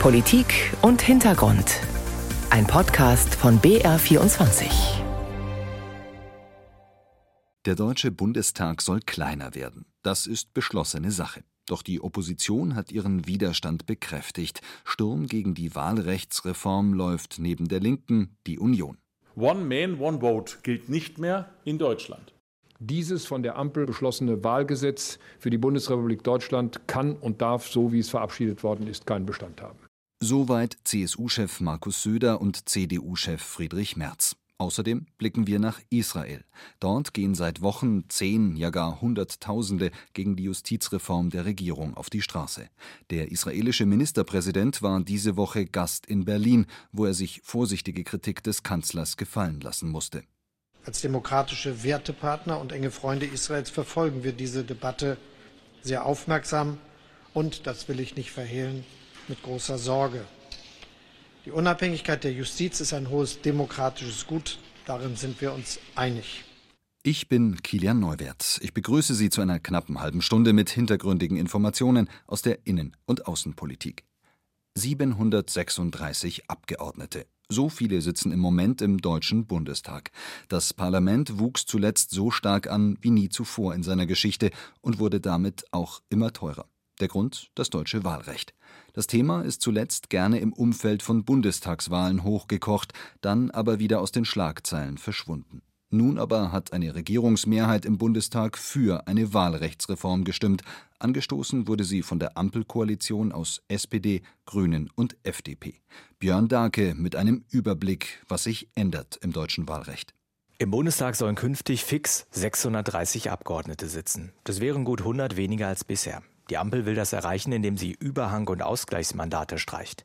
Politik und Hintergrund. Ein Podcast von BR24. Der Deutsche Bundestag soll kleiner werden. Das ist beschlossene Sache. Doch die Opposition hat ihren Widerstand bekräftigt. Sturm gegen die Wahlrechtsreform läuft neben der Linken die Union. One Man, One Vote gilt nicht mehr in Deutschland. Dieses von der Ampel beschlossene Wahlgesetz für die Bundesrepublik Deutschland kann und darf, so wie es verabschiedet worden ist, keinen Bestand haben. Soweit CSU-Chef Markus Söder und CDU-Chef Friedrich Merz. Außerdem blicken wir nach Israel. Dort gehen seit Wochen Zehn, ja gar Hunderttausende gegen die Justizreform der Regierung auf die Straße. Der israelische Ministerpräsident war diese Woche Gast in Berlin, wo er sich vorsichtige Kritik des Kanzlers gefallen lassen musste. Als demokratische Wertepartner und enge Freunde Israels verfolgen wir diese Debatte sehr aufmerksam und, das will ich nicht verhehlen, mit großer Sorge. Die Unabhängigkeit der Justiz ist ein hohes demokratisches Gut. Darin sind wir uns einig. Ich bin Kilian Neuwert. Ich begrüße Sie zu einer knappen halben Stunde mit hintergründigen Informationen aus der Innen- und Außenpolitik. 736 Abgeordnete. So viele sitzen im Moment im Deutschen Bundestag. Das Parlament wuchs zuletzt so stark an wie nie zuvor in seiner Geschichte und wurde damit auch immer teurer. Der Grund das deutsche Wahlrecht. Das Thema ist zuletzt gerne im Umfeld von Bundestagswahlen hochgekocht, dann aber wieder aus den Schlagzeilen verschwunden. Nun aber hat eine Regierungsmehrheit im Bundestag für eine Wahlrechtsreform gestimmt. Angestoßen wurde sie von der Ampelkoalition aus SPD, Grünen und FDP. Björn Dahlke mit einem Überblick, was sich ändert im deutschen Wahlrecht. Im Bundestag sollen künftig fix 630 Abgeordnete sitzen. Das wären gut 100 weniger als bisher. Die Ampel will das erreichen, indem sie Überhang- und Ausgleichsmandate streicht.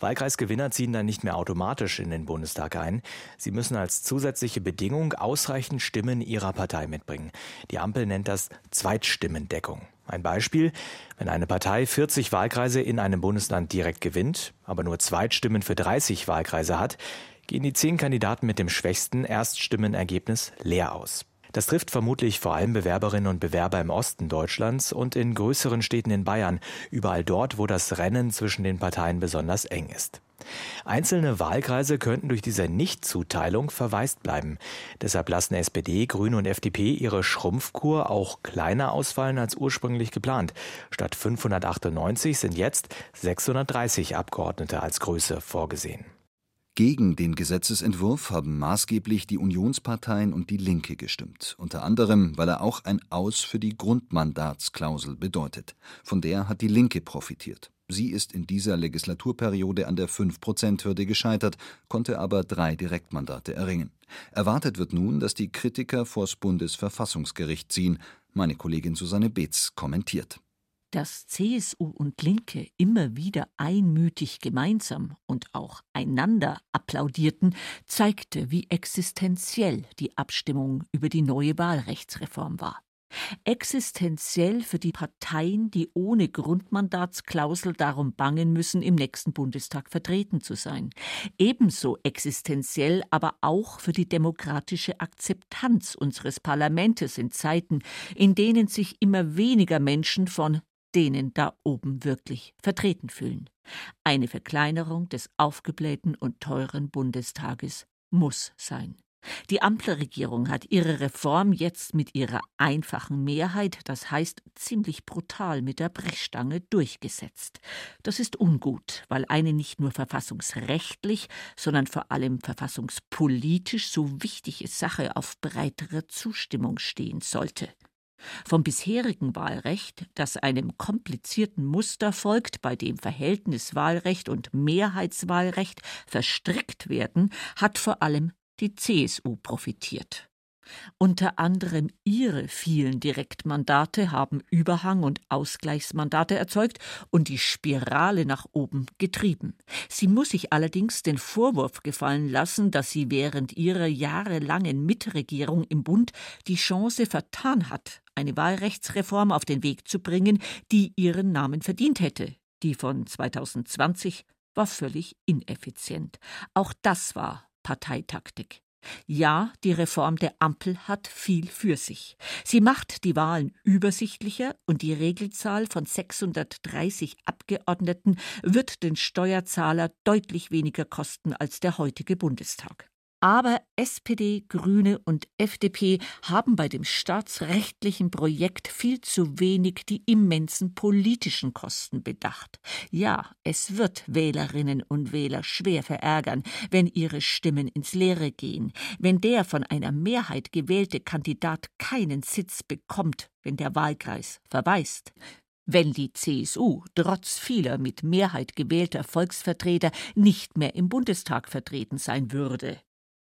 Wahlkreisgewinner ziehen dann nicht mehr automatisch in den Bundestag ein. Sie müssen als zusätzliche Bedingung ausreichend Stimmen ihrer Partei mitbringen. Die Ampel nennt das Zweitstimmendeckung. Ein Beispiel, wenn eine Partei 40 Wahlkreise in einem Bundesland direkt gewinnt, aber nur Zweitstimmen für 30 Wahlkreise hat, gehen die zehn Kandidaten mit dem schwächsten Erststimmenergebnis leer aus. Das trifft vermutlich vor allem Bewerberinnen und Bewerber im Osten Deutschlands und in größeren Städten in Bayern, überall dort, wo das Rennen zwischen den Parteien besonders eng ist. Einzelne Wahlkreise könnten durch diese Nichtzuteilung verwaist bleiben. Deshalb lassen SPD, Grüne und FDP ihre Schrumpfkur auch kleiner ausfallen als ursprünglich geplant. Statt 598 sind jetzt 630 Abgeordnete als Größe vorgesehen. Gegen den Gesetzesentwurf haben maßgeblich die Unionsparteien und die Linke gestimmt, unter anderem, weil er auch ein Aus für die Grundmandatsklausel bedeutet. Von der hat die Linke profitiert. Sie ist in dieser Legislaturperiode an der 5-Prozent-Hürde gescheitert, konnte aber drei Direktmandate erringen. Erwartet wird nun, dass die Kritiker vors Bundesverfassungsgericht ziehen. Meine Kollegin Susanne Beetz kommentiert dass CSU und Linke immer wieder einmütig gemeinsam und auch einander applaudierten, zeigte, wie existenziell die Abstimmung über die neue Wahlrechtsreform war. Existenziell für die Parteien, die ohne Grundmandatsklausel darum bangen müssen, im nächsten Bundestag vertreten zu sein. Ebenso existenziell aber auch für die demokratische Akzeptanz unseres Parlamentes in Zeiten, in denen sich immer weniger Menschen von denen da oben wirklich vertreten fühlen. Eine Verkleinerung des aufgeblähten und teuren Bundestages muss sein. Die Ampelregierung hat ihre Reform jetzt mit ihrer einfachen Mehrheit, das heißt ziemlich brutal mit der Brechstange, durchgesetzt. Das ist ungut, weil eine nicht nur verfassungsrechtlich, sondern vor allem verfassungspolitisch so wichtige Sache auf breitere Zustimmung stehen sollte. Vom bisherigen Wahlrecht, das einem komplizierten Muster folgt, bei dem Verhältniswahlrecht und Mehrheitswahlrecht verstrickt werden, hat vor allem die CSU profitiert. Unter anderem ihre vielen Direktmandate haben Überhang- und Ausgleichsmandate erzeugt und die Spirale nach oben getrieben. Sie muss sich allerdings den Vorwurf gefallen lassen, dass sie während ihrer jahrelangen Mitregierung im Bund die Chance vertan hat, eine Wahlrechtsreform auf den Weg zu bringen, die ihren Namen verdient hätte. Die von 2020 war völlig ineffizient. Auch das war Parteitaktik. Ja, die Reform der Ampel hat viel für sich. Sie macht die Wahlen übersichtlicher und die Regelzahl von 630 Abgeordneten wird den Steuerzahler deutlich weniger kosten als der heutige Bundestag. Aber SPD, Grüne und FDP haben bei dem staatsrechtlichen Projekt viel zu wenig die immensen politischen Kosten bedacht. Ja, es wird Wählerinnen und Wähler schwer verärgern, wenn ihre Stimmen ins Leere gehen, wenn der von einer Mehrheit gewählte Kandidat keinen Sitz bekommt, wenn der Wahlkreis verweist. Wenn die CSU trotz vieler mit Mehrheit gewählter Volksvertreter nicht mehr im Bundestag vertreten sein würde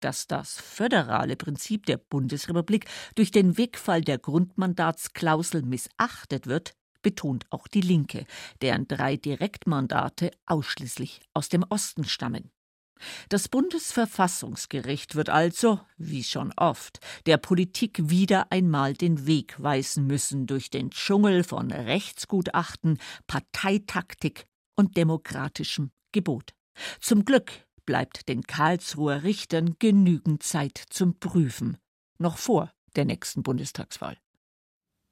dass das föderale Prinzip der Bundesrepublik durch den Wegfall der Grundmandatsklausel missachtet wird, betont auch die Linke, deren drei Direktmandate ausschließlich aus dem Osten stammen. Das Bundesverfassungsgericht wird also, wie schon oft, der Politik wieder einmal den Weg weisen müssen durch den Dschungel von Rechtsgutachten, Parteitaktik und demokratischem Gebot. Zum Glück bleibt den Karlsruher Richtern genügend Zeit zum Prüfen, noch vor der nächsten Bundestagswahl.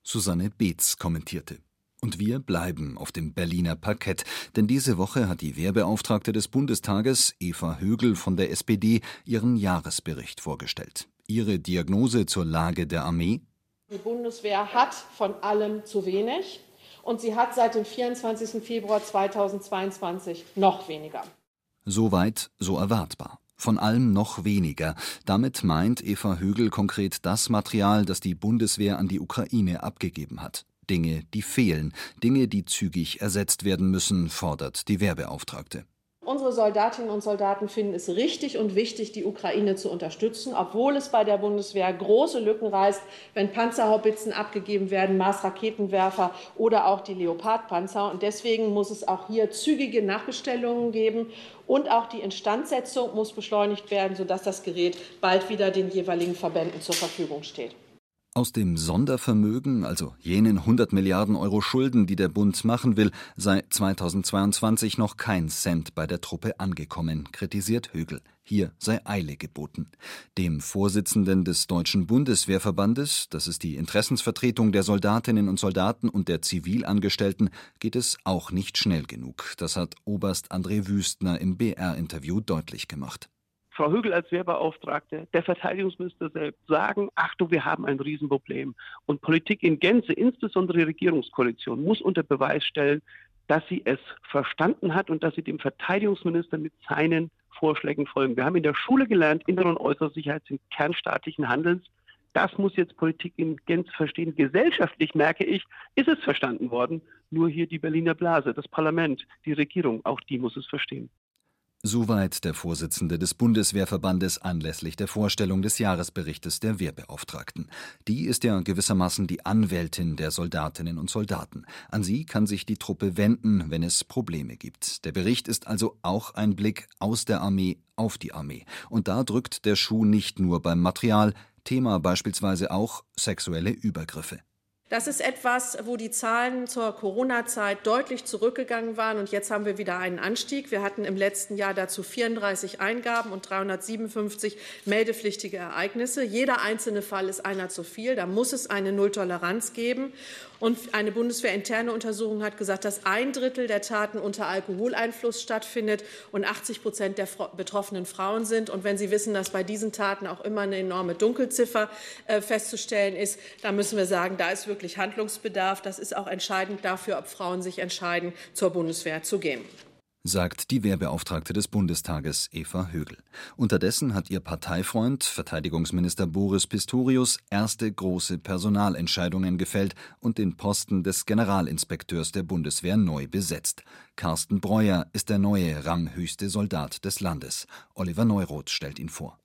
Susanne Beetz kommentierte. Und wir bleiben auf dem Berliner Parkett, denn diese Woche hat die Wehrbeauftragte des Bundestages, Eva Högel von der SPD, ihren Jahresbericht vorgestellt. Ihre Diagnose zur Lage der Armee? Die Bundeswehr hat von allem zu wenig und sie hat seit dem 24. Februar 2022 noch weniger. Soweit, so erwartbar. Von allem noch weniger. Damit meint Eva Högel konkret das Material, das die Bundeswehr an die Ukraine abgegeben hat. Dinge, die fehlen, Dinge, die zügig ersetzt werden müssen, fordert die Wehrbeauftragte. Unsere Soldatinnen und Soldaten finden es richtig und wichtig, die Ukraine zu unterstützen, obwohl es bei der Bundeswehr große Lücken reißt, wenn Panzerhaubitzen abgegeben werden, Mars-Raketenwerfer oder auch die Leopardpanzer. Und deswegen muss es auch hier zügige Nachbestellungen geben und auch die Instandsetzung muss beschleunigt werden, sodass das Gerät bald wieder den jeweiligen Verbänden zur Verfügung steht. Aus dem Sondervermögen, also jenen 100 Milliarden Euro Schulden, die der Bund machen will, sei 2022 noch kein Cent bei der Truppe angekommen, kritisiert Högel. Hier sei Eile geboten. Dem Vorsitzenden des Deutschen Bundeswehrverbandes, das ist die Interessensvertretung der Soldatinnen und Soldaten und der Zivilangestellten, geht es auch nicht schnell genug. Das hat Oberst André Wüstner im BR-Interview deutlich gemacht. Frau Högel als Wehrbeauftragte, der Verteidigungsminister selbst sagen, Achtung, wir haben ein Riesenproblem. Und Politik in Gänze, insbesondere die Regierungskoalition, muss unter Beweis stellen, dass sie es verstanden hat und dass sie dem Verteidigungsminister mit seinen Vorschlägen folgen. Wir haben in der Schule gelernt, innere und äußere Sicherheit sind kernstaatlichen Handelns. Das muss jetzt Politik in Gänze verstehen. Gesellschaftlich merke ich, ist es verstanden worden. Nur hier die Berliner Blase, das Parlament, die Regierung, auch die muss es verstehen. Soweit der Vorsitzende des Bundeswehrverbandes anlässlich der Vorstellung des Jahresberichtes der Wehrbeauftragten. Die ist ja gewissermaßen die Anwältin der Soldatinnen und Soldaten. An sie kann sich die Truppe wenden, wenn es Probleme gibt. Der Bericht ist also auch ein Blick aus der Armee auf die Armee. Und da drückt der Schuh nicht nur beim Material, Thema beispielsweise auch sexuelle Übergriffe. Das ist etwas, wo die Zahlen zur Corona-Zeit deutlich zurückgegangen waren. Und jetzt haben wir wieder einen Anstieg. Wir hatten im letzten Jahr dazu 34 Eingaben und 357 meldepflichtige Ereignisse. Jeder einzelne Fall ist einer zu viel. Da muss es eine Nulltoleranz geben. Und eine bundeswehrinterne Untersuchung hat gesagt, dass ein Drittel der Taten unter Alkoholeinfluss stattfindet und 80 Prozent der betroffenen Frauen sind. Und wenn Sie wissen, dass bei diesen Taten auch immer eine enorme Dunkelziffer äh, festzustellen ist, dann müssen wir sagen, da ist wirklich Handlungsbedarf. Das ist auch entscheidend dafür, ob Frauen sich entscheiden, zur Bundeswehr zu gehen sagt die Wehrbeauftragte des Bundestages Eva Högel. Unterdessen hat ihr Parteifreund, Verteidigungsminister Boris Pistorius, erste große Personalentscheidungen gefällt und den Posten des Generalinspekteurs der Bundeswehr neu besetzt. Carsten Breuer ist der neue ranghöchste Soldat des Landes. Oliver Neuroth stellt ihn vor.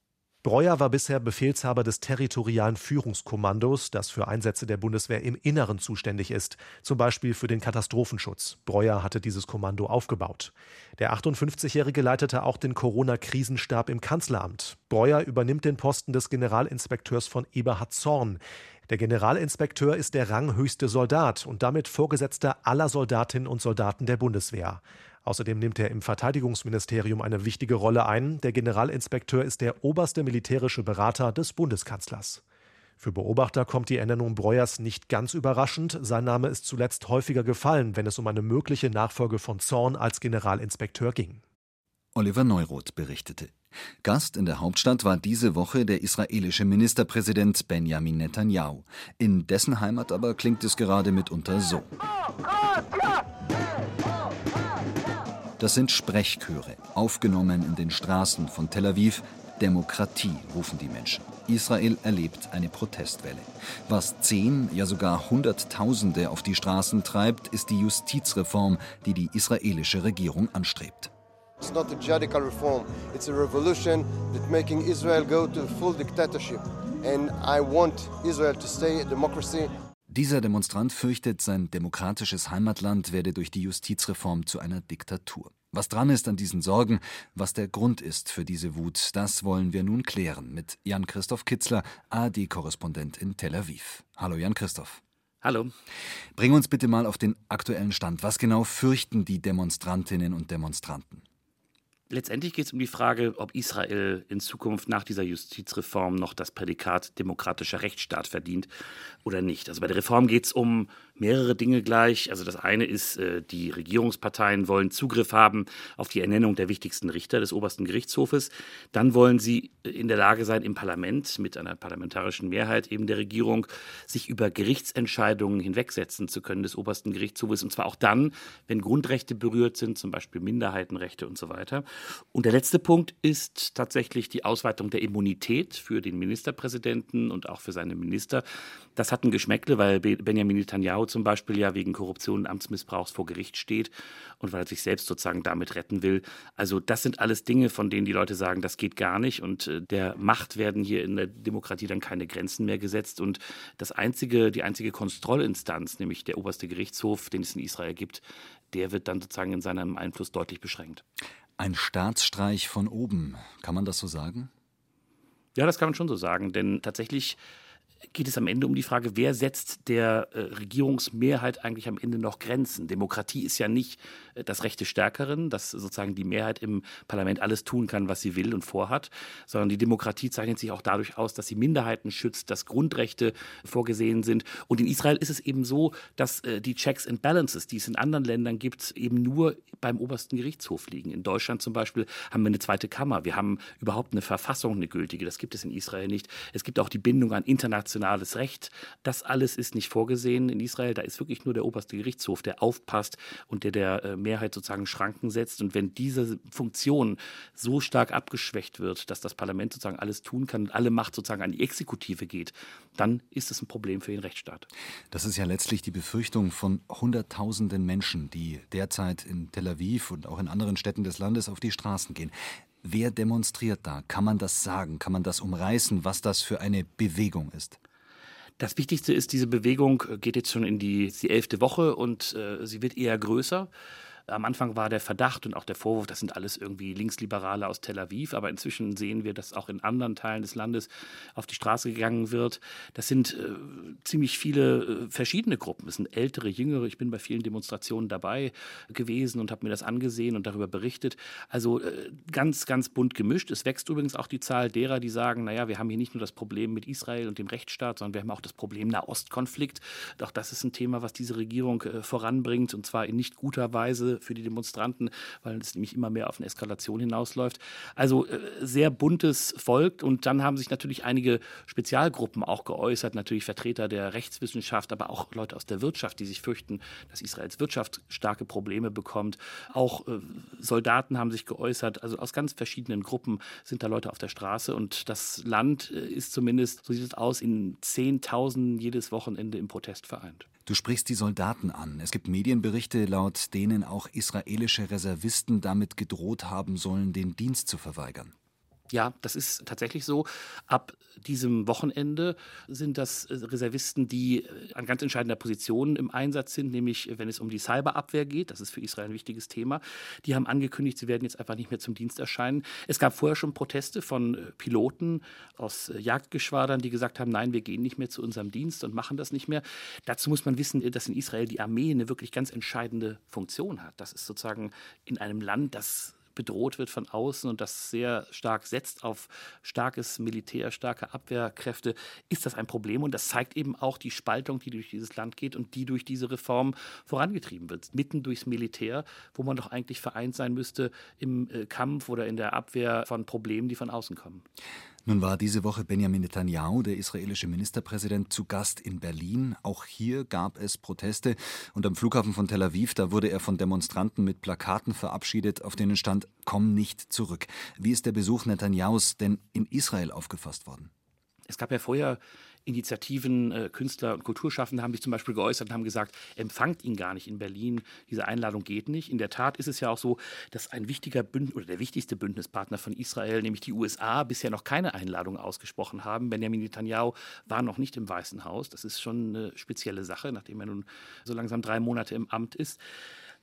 Breuer war bisher Befehlshaber des territorialen Führungskommandos, das für Einsätze der Bundeswehr im Inneren zuständig ist, zum Beispiel für den Katastrophenschutz. Breuer hatte dieses Kommando aufgebaut. Der 58-Jährige leitete auch den Corona-Krisenstab im Kanzleramt. Breuer übernimmt den Posten des Generalinspekteurs von Eberhard Zorn. Der Generalinspekteur ist der ranghöchste Soldat und damit Vorgesetzter aller Soldatinnen und Soldaten der Bundeswehr. Außerdem nimmt er im Verteidigungsministerium eine wichtige Rolle ein. Der Generalinspekteur ist der oberste militärische Berater des Bundeskanzlers. Für Beobachter kommt die Ernennung Breuers nicht ganz überraschend. Sein Name ist zuletzt häufiger gefallen, wenn es um eine mögliche Nachfolge von Zorn als Generalinspekteur ging. Oliver Neuroth berichtete. Gast in der Hauptstadt war diese Woche der israelische Ministerpräsident Benjamin Netanyahu. In dessen Heimat aber klingt es gerade mitunter so. Das sind Sprechchöre, aufgenommen in den Straßen von Tel Aviv. Demokratie, rufen die Menschen. Israel erlebt eine Protestwelle. Was zehn, ja sogar Hunderttausende auf die Straßen treibt, ist die Justizreform, die die israelische Regierung anstrebt. It's not a radical reform. It's a revolution that making Israel go to full dictatorship. And I want Israel to stay a democracy. Dieser Demonstrant fürchtet, sein demokratisches Heimatland werde durch die Justizreform zu einer Diktatur. Was dran ist an diesen Sorgen, was der Grund ist für diese Wut, das wollen wir nun klären mit Jan-Christoph Kitzler, AD-Korrespondent in Tel Aviv. Hallo Jan-Christoph. Hallo. Bring uns bitte mal auf den aktuellen Stand. Was genau fürchten die Demonstrantinnen und Demonstranten? Letztendlich geht es um die Frage, ob Israel in Zukunft nach dieser Justizreform noch das Prädikat demokratischer Rechtsstaat verdient oder nicht. Also bei der Reform geht es um mehrere Dinge gleich. Also das eine ist, äh, die Regierungsparteien wollen Zugriff haben auf die Ernennung der wichtigsten Richter des obersten Gerichtshofes. Dann wollen sie in der Lage sein, im Parlament mit einer parlamentarischen Mehrheit eben der Regierung sich über Gerichtsentscheidungen hinwegsetzen zu können des obersten Gerichtshofes. Und zwar auch dann, wenn Grundrechte berührt sind, zum Beispiel Minderheitenrechte und so weiter. Und der letzte Punkt ist tatsächlich die Ausweitung der Immunität für den Ministerpräsidenten und auch für seine Minister. Das hat ein Geschmäckle, weil Benjamin Netanyahu zum Beispiel ja wegen Korruption und Amtsmissbrauchs vor Gericht steht und weil er sich selbst sozusagen damit retten will. Also das sind alles Dinge, von denen die Leute sagen, das geht gar nicht und äh, der Macht werden hier in der Demokratie dann keine Grenzen mehr gesetzt und das einzige, die einzige Kontrollinstanz, nämlich der oberste Gerichtshof, den es in Israel gibt, der wird dann sozusagen in seinem Einfluss deutlich beschränkt. Ein Staatsstreich von oben, kann man das so sagen? Ja, das kann man schon so sagen, denn tatsächlich geht es am Ende um die Frage, wer setzt der äh, Regierungsmehrheit eigentlich am Ende noch Grenzen? Demokratie ist ja nicht äh, das Recht des Stärkeren, dass sozusagen die Mehrheit im Parlament alles tun kann, was sie will und vorhat, sondern die Demokratie zeichnet sich auch dadurch aus, dass sie Minderheiten schützt, dass Grundrechte vorgesehen sind. Und in Israel ist es eben so, dass äh, die Checks and Balances, die es in anderen Ländern gibt, eben nur beim obersten Gerichtshof liegen. In Deutschland zum Beispiel haben wir eine zweite Kammer. Wir haben überhaupt eine Verfassung, eine gültige. Das gibt es in Israel nicht. Es gibt auch die Bindung an internationale internationales Recht. Das alles ist nicht vorgesehen in Israel. Da ist wirklich nur der oberste Gerichtshof, der aufpasst und der der äh, Mehrheit sozusagen Schranken setzt. Und wenn diese Funktion so stark abgeschwächt wird, dass das Parlament sozusagen alles tun kann und alle Macht sozusagen an die Exekutive geht, dann ist es ein Problem für den Rechtsstaat. Das ist ja letztlich die Befürchtung von Hunderttausenden Menschen, die derzeit in Tel Aviv und auch in anderen Städten des Landes auf die Straßen gehen. Wer demonstriert da? Kann man das sagen? Kann man das umreißen, was das für eine Bewegung ist? Das Wichtigste ist, diese Bewegung geht jetzt schon in die, die elfte Woche und äh, sie wird eher größer. Am Anfang war der Verdacht und auch der Vorwurf, das sind alles irgendwie Linksliberale aus Tel Aviv, aber inzwischen sehen wir, dass auch in anderen Teilen des Landes auf die Straße gegangen wird. Das sind äh, ziemlich viele äh, verschiedene Gruppen. Es sind ältere, jüngere. Ich bin bei vielen Demonstrationen dabei gewesen und habe mir das angesehen und darüber berichtet. Also äh, ganz, ganz bunt gemischt. Es wächst übrigens auch die Zahl derer, die sagen, naja, wir haben hier nicht nur das Problem mit Israel und dem Rechtsstaat, sondern wir haben auch das Problem Nahostkonflikt. Auch das ist ein Thema, was diese Regierung äh, voranbringt und zwar in nicht guter Weise für die Demonstranten, weil es nämlich immer mehr auf eine Eskalation hinausläuft. Also äh, sehr buntes Volk und dann haben sich natürlich einige Spezialgruppen auch geäußert, natürlich Vertreter der Rechtswissenschaft, aber auch Leute aus der Wirtschaft, die sich fürchten, dass Israels Wirtschaft starke Probleme bekommt. Auch äh, Soldaten haben sich geäußert, also aus ganz verschiedenen Gruppen sind da Leute auf der Straße und das Land äh, ist zumindest, so sieht es aus, in Zehntausenden jedes Wochenende im Protest vereint. Du sprichst die Soldaten an. Es gibt Medienberichte, laut denen auch israelische Reservisten damit gedroht haben sollen, den Dienst zu verweigern. Ja, das ist tatsächlich so. Ab diesem Wochenende sind das äh, Reservisten, die äh, an ganz entscheidender Position im Einsatz sind, nämlich äh, wenn es um die Cyberabwehr geht. Das ist für Israel ein wichtiges Thema. Die haben angekündigt, sie werden jetzt einfach nicht mehr zum Dienst erscheinen. Es gab vorher schon Proteste von Piloten aus Jagdgeschwadern, die gesagt haben, nein, wir gehen nicht mehr zu unserem Dienst und machen das nicht mehr. Dazu muss man wissen, dass in Israel die Armee eine wirklich ganz entscheidende Funktion hat. Das ist sozusagen in einem Land, das bedroht wird von außen und das sehr stark setzt auf starkes Militär, starke Abwehrkräfte, ist das ein Problem. Und das zeigt eben auch die Spaltung, die durch dieses Land geht und die durch diese Reform vorangetrieben wird. Mitten durchs Militär, wo man doch eigentlich vereint sein müsste im äh, Kampf oder in der Abwehr von Problemen, die von außen kommen. Nun war diese Woche Benjamin Netanyahu, der israelische Ministerpräsident, zu Gast in Berlin. Auch hier gab es Proteste und am Flughafen von Tel Aviv, da wurde er von Demonstranten mit Plakaten verabschiedet, auf denen stand Komm nicht zurück. Wie ist der Besuch Netanyahus denn in Israel aufgefasst worden? Es gab ja vorher Initiativen, äh, Künstler und Kulturschaffende haben sich zum Beispiel geäußert und haben gesagt, empfangt ihn gar nicht in Berlin, diese Einladung geht nicht. In der Tat ist es ja auch so, dass ein wichtiger Bündnis oder der wichtigste Bündnispartner von Israel, nämlich die USA, bisher noch keine Einladung ausgesprochen haben. Benjamin Netanyahu war noch nicht im Weißen Haus. Das ist schon eine spezielle Sache, nachdem er nun so langsam drei Monate im Amt ist.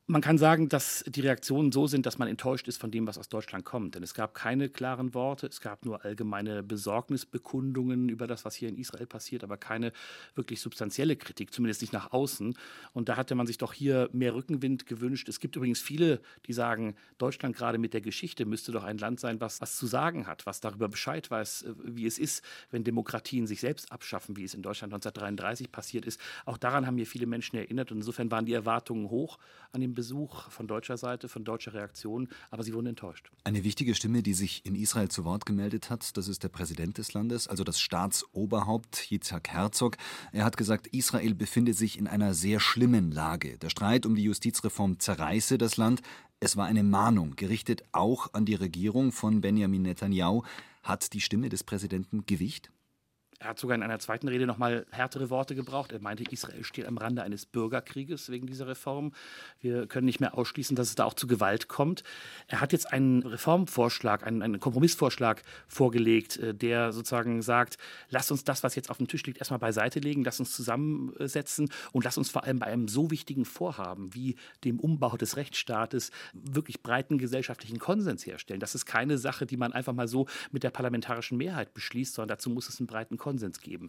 Man kann sagen, dass die Reaktionen so sind, dass man enttäuscht ist von dem, was aus Deutschland kommt. Denn es gab keine klaren Worte, es gab nur allgemeine Besorgnisbekundungen über das, was hier in Israel passiert, aber keine wirklich substanzielle Kritik, zumindest nicht nach außen. Und da hatte man sich doch hier mehr Rückenwind gewünscht. Es gibt übrigens viele, die sagen, Deutschland gerade mit der Geschichte müsste doch ein Land sein, was was zu sagen hat, was darüber Bescheid weiß, äh, wie es ist, wenn Demokratien sich selbst abschaffen, wie es in Deutschland 1933 passiert ist. Auch daran haben hier viele Menschen erinnert. Und insofern waren die Erwartungen hoch an den Besuch von deutscher Seite, von deutscher Reaktion, aber sie wurden enttäuscht. Eine wichtige Stimme, die sich in Israel zu Wort gemeldet hat, das ist der Präsident des Landes, also das Staatsoberhaupt Yitzhak Herzog. Er hat gesagt, Israel befinde sich in einer sehr schlimmen Lage. Der Streit um die Justizreform zerreiße das Land. Es war eine Mahnung, gerichtet auch an die Regierung von Benjamin Netanyahu. Hat die Stimme des Präsidenten Gewicht? Er hat sogar in einer zweiten Rede noch mal härtere Worte gebraucht. Er meinte, Israel steht am Rande eines Bürgerkrieges wegen dieser Reform. Wir können nicht mehr ausschließen, dass es da auch zu Gewalt kommt. Er hat jetzt einen Reformvorschlag, einen, einen Kompromissvorschlag vorgelegt, äh, der sozusagen sagt, lass uns das, was jetzt auf dem Tisch liegt, erstmal beiseite legen, lass uns zusammensetzen und lass uns vor allem bei einem so wichtigen Vorhaben wie dem Umbau des Rechtsstaates wirklich breiten gesellschaftlichen Konsens herstellen. Das ist keine Sache, die man einfach mal so mit der parlamentarischen Mehrheit beschließt, sondern dazu muss es einen breiten Konsens Konsens geben.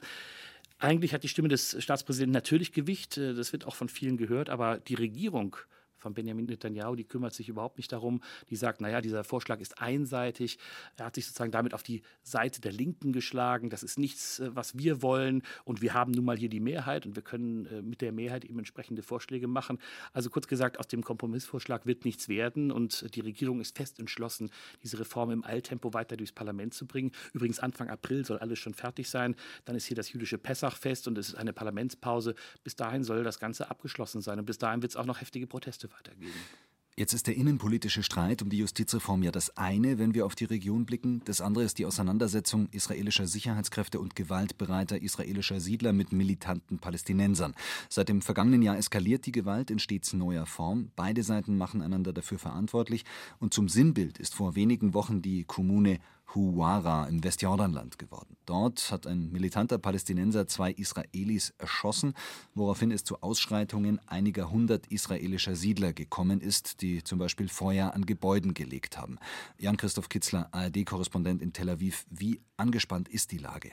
Eigentlich hat die Stimme des Staatspräsidenten natürlich Gewicht, äh, das wird auch von vielen gehört, aber die Regierung von Benjamin Netanyahu, die kümmert sich überhaupt nicht darum. Die sagt, naja, dieser Vorschlag ist einseitig. Er hat sich sozusagen damit auf die Seite der Linken geschlagen. Das ist nichts, äh, was wir wollen. Und wir haben nun mal hier die Mehrheit und wir können äh, mit der Mehrheit eben entsprechende Vorschläge machen. Also kurz gesagt, aus dem Kompromissvorschlag wird nichts werden und die Regierung ist fest entschlossen, diese Reform im Eiltempo weiter durchs Parlament zu bringen. Übrigens Anfang April soll alles schon fertig sein. Dann ist hier das jüdische Pessachfest und es ist eine Parlamentspause. Bis dahin soll das Ganze abgeschlossen sein und bis dahin wird es auch noch heftige Proteste weitergeben. Jetzt ist der innenpolitische Streit um die Justizreform ja das eine, wenn wir auf die Region blicken. Das andere ist die Auseinandersetzung israelischer Sicherheitskräfte und gewaltbereiter israelischer Siedler mit militanten Palästinensern. Seit dem vergangenen Jahr eskaliert die Gewalt in stets neuer Form. Beide Seiten machen einander dafür verantwortlich. Und zum Sinnbild ist vor wenigen Wochen die Kommune Huwara im Westjordanland geworden. Dort hat ein militanter Palästinenser zwei Israelis erschossen, woraufhin es zu Ausschreitungen einiger hundert israelischer Siedler gekommen ist, die zum Beispiel Feuer an Gebäuden gelegt haben. Jan-Christoph Kitzler, ARD-Korrespondent in Tel Aviv. Wie angespannt ist die Lage?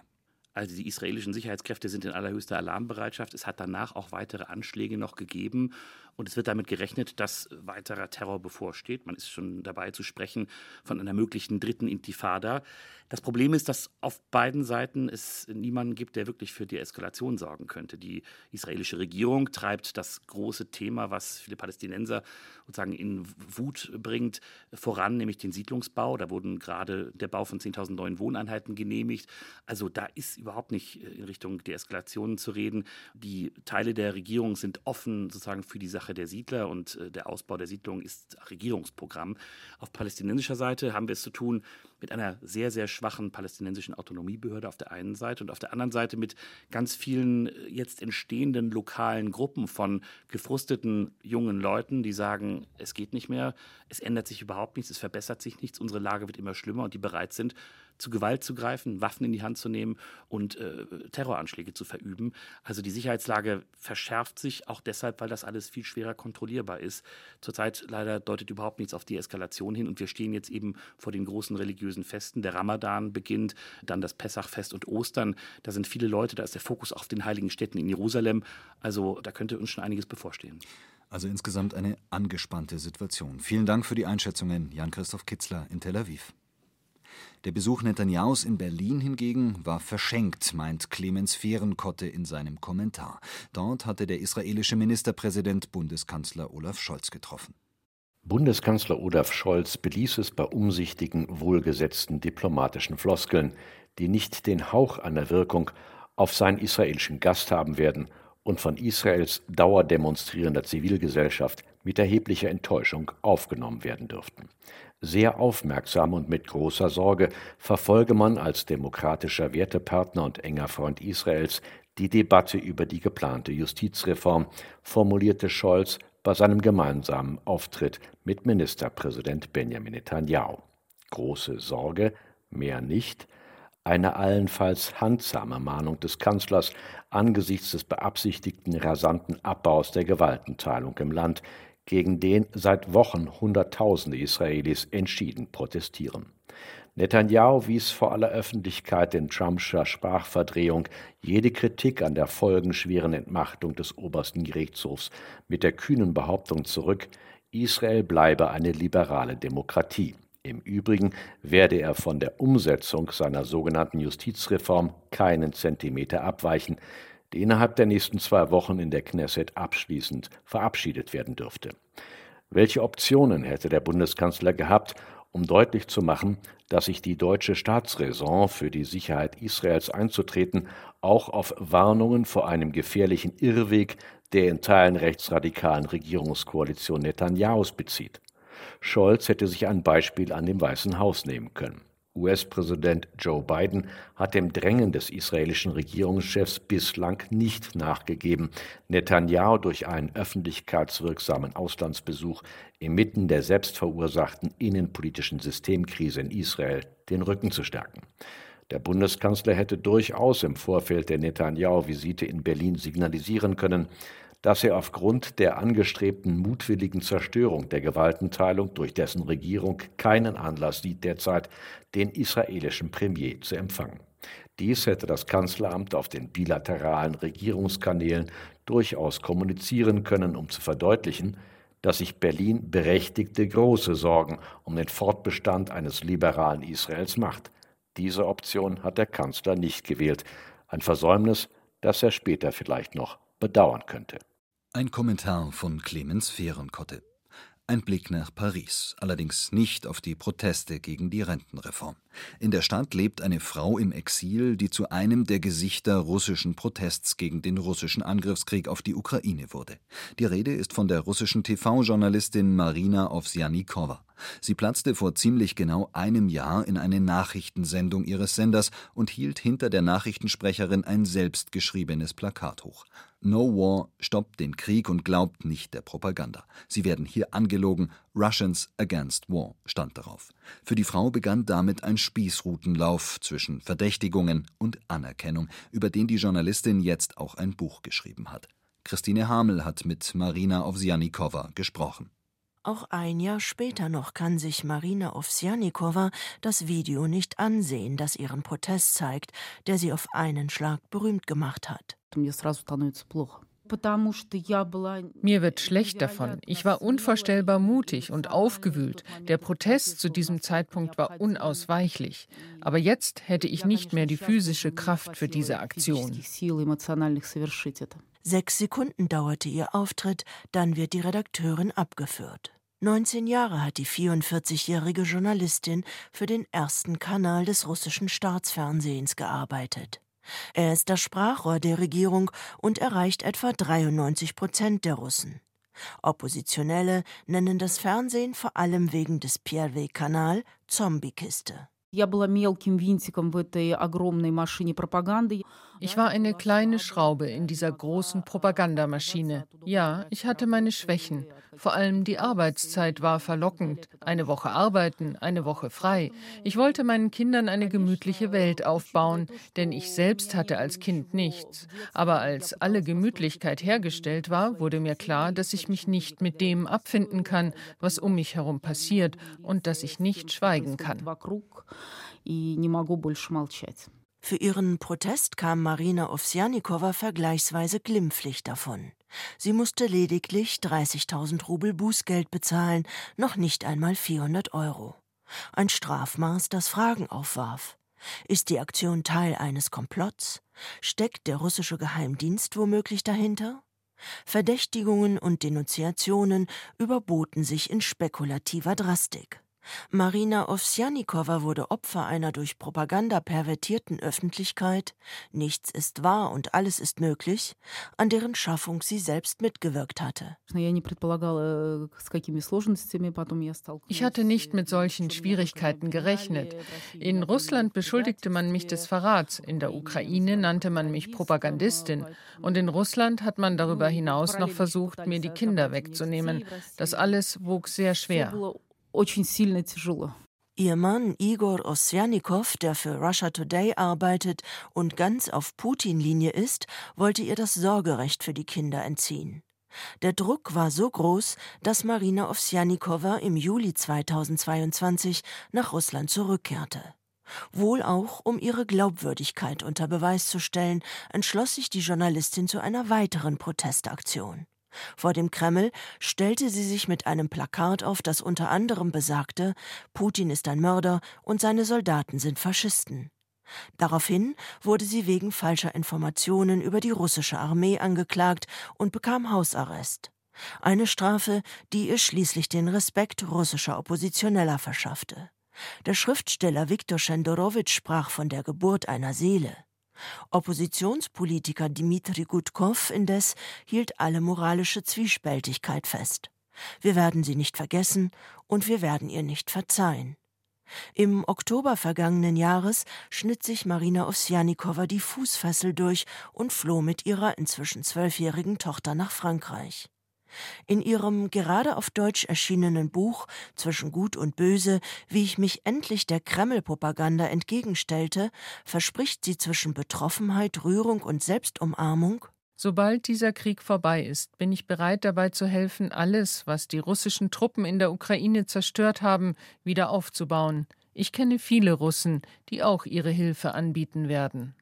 Also die israelischen Sicherheitskräfte sind in allerhöchster Alarmbereitschaft. Es hat danach auch weitere Anschläge noch gegeben und es wird damit gerechnet, dass weiterer Terror bevorsteht. Man ist schon dabei zu sprechen von einer möglichen dritten Intifada. Das Problem ist, dass auf beiden Seiten es niemanden gibt, der wirklich für die Eskalation sorgen könnte. Die israelische Regierung treibt das große Thema, was viele Palästinenser sozusagen in Wut bringt, voran, nämlich den Siedlungsbau. Da wurden gerade der Bau von 10.000 neuen Wohneinheiten genehmigt. Also da ist überhaupt nicht in Richtung Deeskalation zu reden. Die Teile der Regierung sind offen sozusagen für die Sache Sache der Siedler und äh, der Ausbau der Siedlungen ist Regierungsprogramm. Auf palästinensischer Seite haben wir es zu tun mit einer sehr, sehr schwachen palästinensischen Autonomiebehörde auf der einen Seite und auf der anderen Seite mit ganz vielen äh, jetzt entstehenden lokalen Gruppen von gefrusteten jungen Leuten, die sagen, es geht nicht mehr, es ändert sich überhaupt nichts, es verbessert sich nichts, unsere Lage wird immer schlimmer und die bereit sind, zu Gewalt zu greifen, Waffen in die Hand zu nehmen und äh, Terroranschläge zu verüben. Also die Sicherheitslage verschärft sich auch deshalb, weil das alles viel schwerer kontrollierbar ist. Zurzeit leider deutet überhaupt nichts auf die Eskalation hin und wir stehen jetzt eben vor den großen religiösen Festen. Der Ramadan beginnt, dann das Pessachfest und Ostern. Da sind viele Leute, da ist der Fokus auf den heiligen Städten in Jerusalem. Also da könnte uns schon einiges bevorstehen. Also insgesamt eine angespannte Situation. Vielen Dank für die Einschätzungen, Jan-Christoph Kitzler in Tel Aviv. Der Besuch Netanjahus in Berlin hingegen war verschenkt, meint Clemens Fehrenkotte in seinem Kommentar. Dort hatte der israelische Ministerpräsident Bundeskanzler Olaf Scholz getroffen. Bundeskanzler Olaf Scholz beließ es bei umsichtigen, wohlgesetzten diplomatischen Floskeln, die nicht den Hauch einer Wirkung auf seinen israelischen Gast haben werden und von Israels dauerdemonstrierender Zivilgesellschaft mit erheblicher Enttäuschung aufgenommen werden dürften. Sehr aufmerksam und mit großer Sorge verfolge man als demokratischer Wertepartner und enger Freund Israels die Debatte über die geplante Justizreform, formulierte Scholz bei seinem gemeinsamen Auftritt mit Ministerpräsident Benjamin Netanyahu. Große Sorge, mehr nicht, eine allenfalls handsame Mahnung des Kanzlers angesichts des beabsichtigten rasanten Abbaus der Gewaltenteilung im Land, gegen den seit Wochen Hunderttausende Israelis entschieden protestieren. Netanyahu wies vor aller Öffentlichkeit in Trumpscher Sprachverdrehung jede Kritik an der folgenschweren Entmachtung des obersten Gerichtshofs mit der kühnen Behauptung zurück, Israel bleibe eine liberale Demokratie. Im Übrigen werde er von der Umsetzung seiner sogenannten Justizreform keinen Zentimeter abweichen, die innerhalb der nächsten zwei Wochen in der Knesset abschließend verabschiedet werden dürfte. Welche Optionen hätte der Bundeskanzler gehabt, um deutlich zu machen, dass sich die deutsche Staatsräson für die Sicherheit Israels einzutreten auch auf Warnungen vor einem gefährlichen Irrweg der in Teilen rechtsradikalen Regierungskoalition Netanyahus bezieht. Scholz hätte sich ein Beispiel an dem Weißen Haus nehmen können. US-Präsident Joe Biden hat dem Drängen des israelischen Regierungschefs bislang nicht nachgegeben, Netanyahu durch einen öffentlichkeitswirksamen Auslandsbesuch inmitten der selbstverursachten innenpolitischen Systemkrise in Israel den Rücken zu stärken. Der Bundeskanzler hätte durchaus im Vorfeld der Netanyahu-Visite in Berlin signalisieren können, dass er aufgrund der angestrebten mutwilligen Zerstörung der Gewaltenteilung durch dessen Regierung keinen Anlass sieht derzeit, den israelischen Premier zu empfangen. Dies hätte das Kanzleramt auf den bilateralen Regierungskanälen durchaus kommunizieren können, um zu verdeutlichen, dass sich Berlin berechtigte große Sorgen um den Fortbestand eines liberalen Israels macht. Diese Option hat der Kanzler nicht gewählt, ein Versäumnis, das er später vielleicht noch bedauern könnte. Ein Kommentar von Clemens Fehrenkotte. Ein Blick nach Paris, allerdings nicht auf die Proteste gegen die Rentenreform. In der Stadt lebt eine Frau im Exil, die zu einem der Gesichter russischen Protests gegen den russischen Angriffskrieg auf die Ukraine wurde. Die Rede ist von der russischen TV-Journalistin Marina Ovsjannikova. Sie platzte vor ziemlich genau einem Jahr in eine Nachrichtensendung ihres Senders und hielt hinter der Nachrichtensprecherin ein selbstgeschriebenes Plakat hoch. No War stoppt den Krieg und glaubt nicht der Propaganda. Sie werden hier angelogen. Russians against War stand darauf. Für die Frau begann damit ein Spießrutenlauf zwischen Verdächtigungen und Anerkennung, über den die Journalistin jetzt auch ein Buch geschrieben hat. Christine Hamel hat mit Marina Ovsjanikova gesprochen. Auch ein Jahr später noch kann sich Marina Ovsjanikova das Video nicht ansehen, das ihren Protest zeigt, der sie auf einen Schlag berühmt gemacht hat. Mir wird schlecht davon. Ich war unvorstellbar mutig und aufgewühlt. Der Protest zu diesem Zeitpunkt war unausweichlich. Aber jetzt hätte ich nicht mehr die physische Kraft für diese Aktion. Sechs Sekunden dauerte ihr Auftritt, dann wird die Redakteurin abgeführt. 19 Jahre hat die 44-jährige Journalistin für den ersten Kanal des russischen Staatsfernsehens gearbeitet. Er ist das Sprachrohr der Regierung und erreicht etwa 93 Prozent der Russen. Oppositionelle nennen das Fernsehen vor allem wegen des Pierre-Kanal Zombiekiste. Ich war eine kleine Schraube in dieser großen Propagandamaschine. Ja, ich hatte meine Schwächen. Vor allem die Arbeitszeit war verlockend. Eine Woche arbeiten, eine Woche frei. Ich wollte meinen Kindern eine gemütliche Welt aufbauen, denn ich selbst hatte als Kind nichts. Aber als alle Gemütlichkeit hergestellt war, wurde mir klar, dass ich mich nicht mit dem abfinden kann, was um mich herum passiert und dass ich nicht schweigen kann. Für ihren Protest kam Marina Ovsjanikowa vergleichsweise glimpflich davon. Sie musste lediglich 30.000 Rubel Bußgeld bezahlen, noch nicht einmal 400 Euro. Ein Strafmaß, das Fragen aufwarf. Ist die Aktion Teil eines Komplotts? Steckt der russische Geheimdienst womöglich dahinter? Verdächtigungen und Denunziationen überboten sich in spekulativer Drastik. Marina Owsjanikowa wurde Opfer einer durch Propaganda pervertierten Öffentlichkeit, nichts ist wahr und alles ist möglich, an deren Schaffung sie selbst mitgewirkt hatte. Ich hatte nicht mit solchen Schwierigkeiten gerechnet. In Russland beschuldigte man mich des Verrats, in der Ukraine nannte man mich Propagandistin. und in Russland hat man darüber hinaus noch versucht, mir die Kinder wegzunehmen. Das alles wog sehr schwer очень сильно тяжело. Ihr Mann Igor Osjanikow, der für Russia Today arbeitet und ganz auf Putin-Linie ist, wollte ihr das Sorgerecht für die Kinder entziehen. Der Druck war so groß, dass Marina Ovsjanikowa im Juli 2022 nach Russland zurückkehrte. Wohl auch, um ihre Glaubwürdigkeit unter Beweis zu stellen, entschloss sich die Journalistin zu einer weiteren Protestaktion. Vor dem Kreml stellte sie sich mit einem Plakat auf, das unter anderem besagte, Putin ist ein Mörder und seine Soldaten sind Faschisten. Daraufhin wurde sie wegen falscher Informationen über die russische Armee angeklagt und bekam Hausarrest. Eine Strafe, die ihr schließlich den Respekt russischer Oppositioneller verschaffte. Der Schriftsteller Viktor Schendorowitsch sprach von der Geburt einer Seele. Oppositionspolitiker Dmitri Gutkow indes hielt alle moralische Zwiespältigkeit fest. Wir werden sie nicht vergessen und wir werden ihr nicht verzeihen. Im Oktober vergangenen Jahres schnitt sich Marina Ovsjanikowa die Fußfessel durch und floh mit ihrer inzwischen zwölfjährigen Tochter nach Frankreich. In ihrem gerade auf Deutsch erschienenen Buch Zwischen Gut und Böse, wie ich mich endlich der Kreml-Propaganda entgegenstellte, verspricht sie zwischen Betroffenheit, Rührung und Selbstumarmung Sobald dieser Krieg vorbei ist, bin ich bereit dabei zu helfen, alles, was die russischen Truppen in der Ukraine zerstört haben, wieder aufzubauen. Ich kenne viele Russen, die auch ihre Hilfe anbieten werden.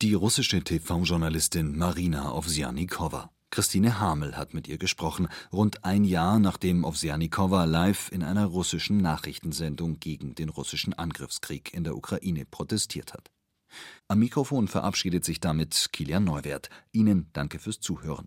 Die russische TV-Journalistin Marina Ovsjanikowa. Christine Hamel hat mit ihr gesprochen, rund ein Jahr nachdem Ovsjanikowa live in einer russischen Nachrichtensendung gegen den russischen Angriffskrieg in der Ukraine protestiert hat. Am Mikrofon verabschiedet sich damit Kilian Neuwert. Ihnen danke fürs Zuhören.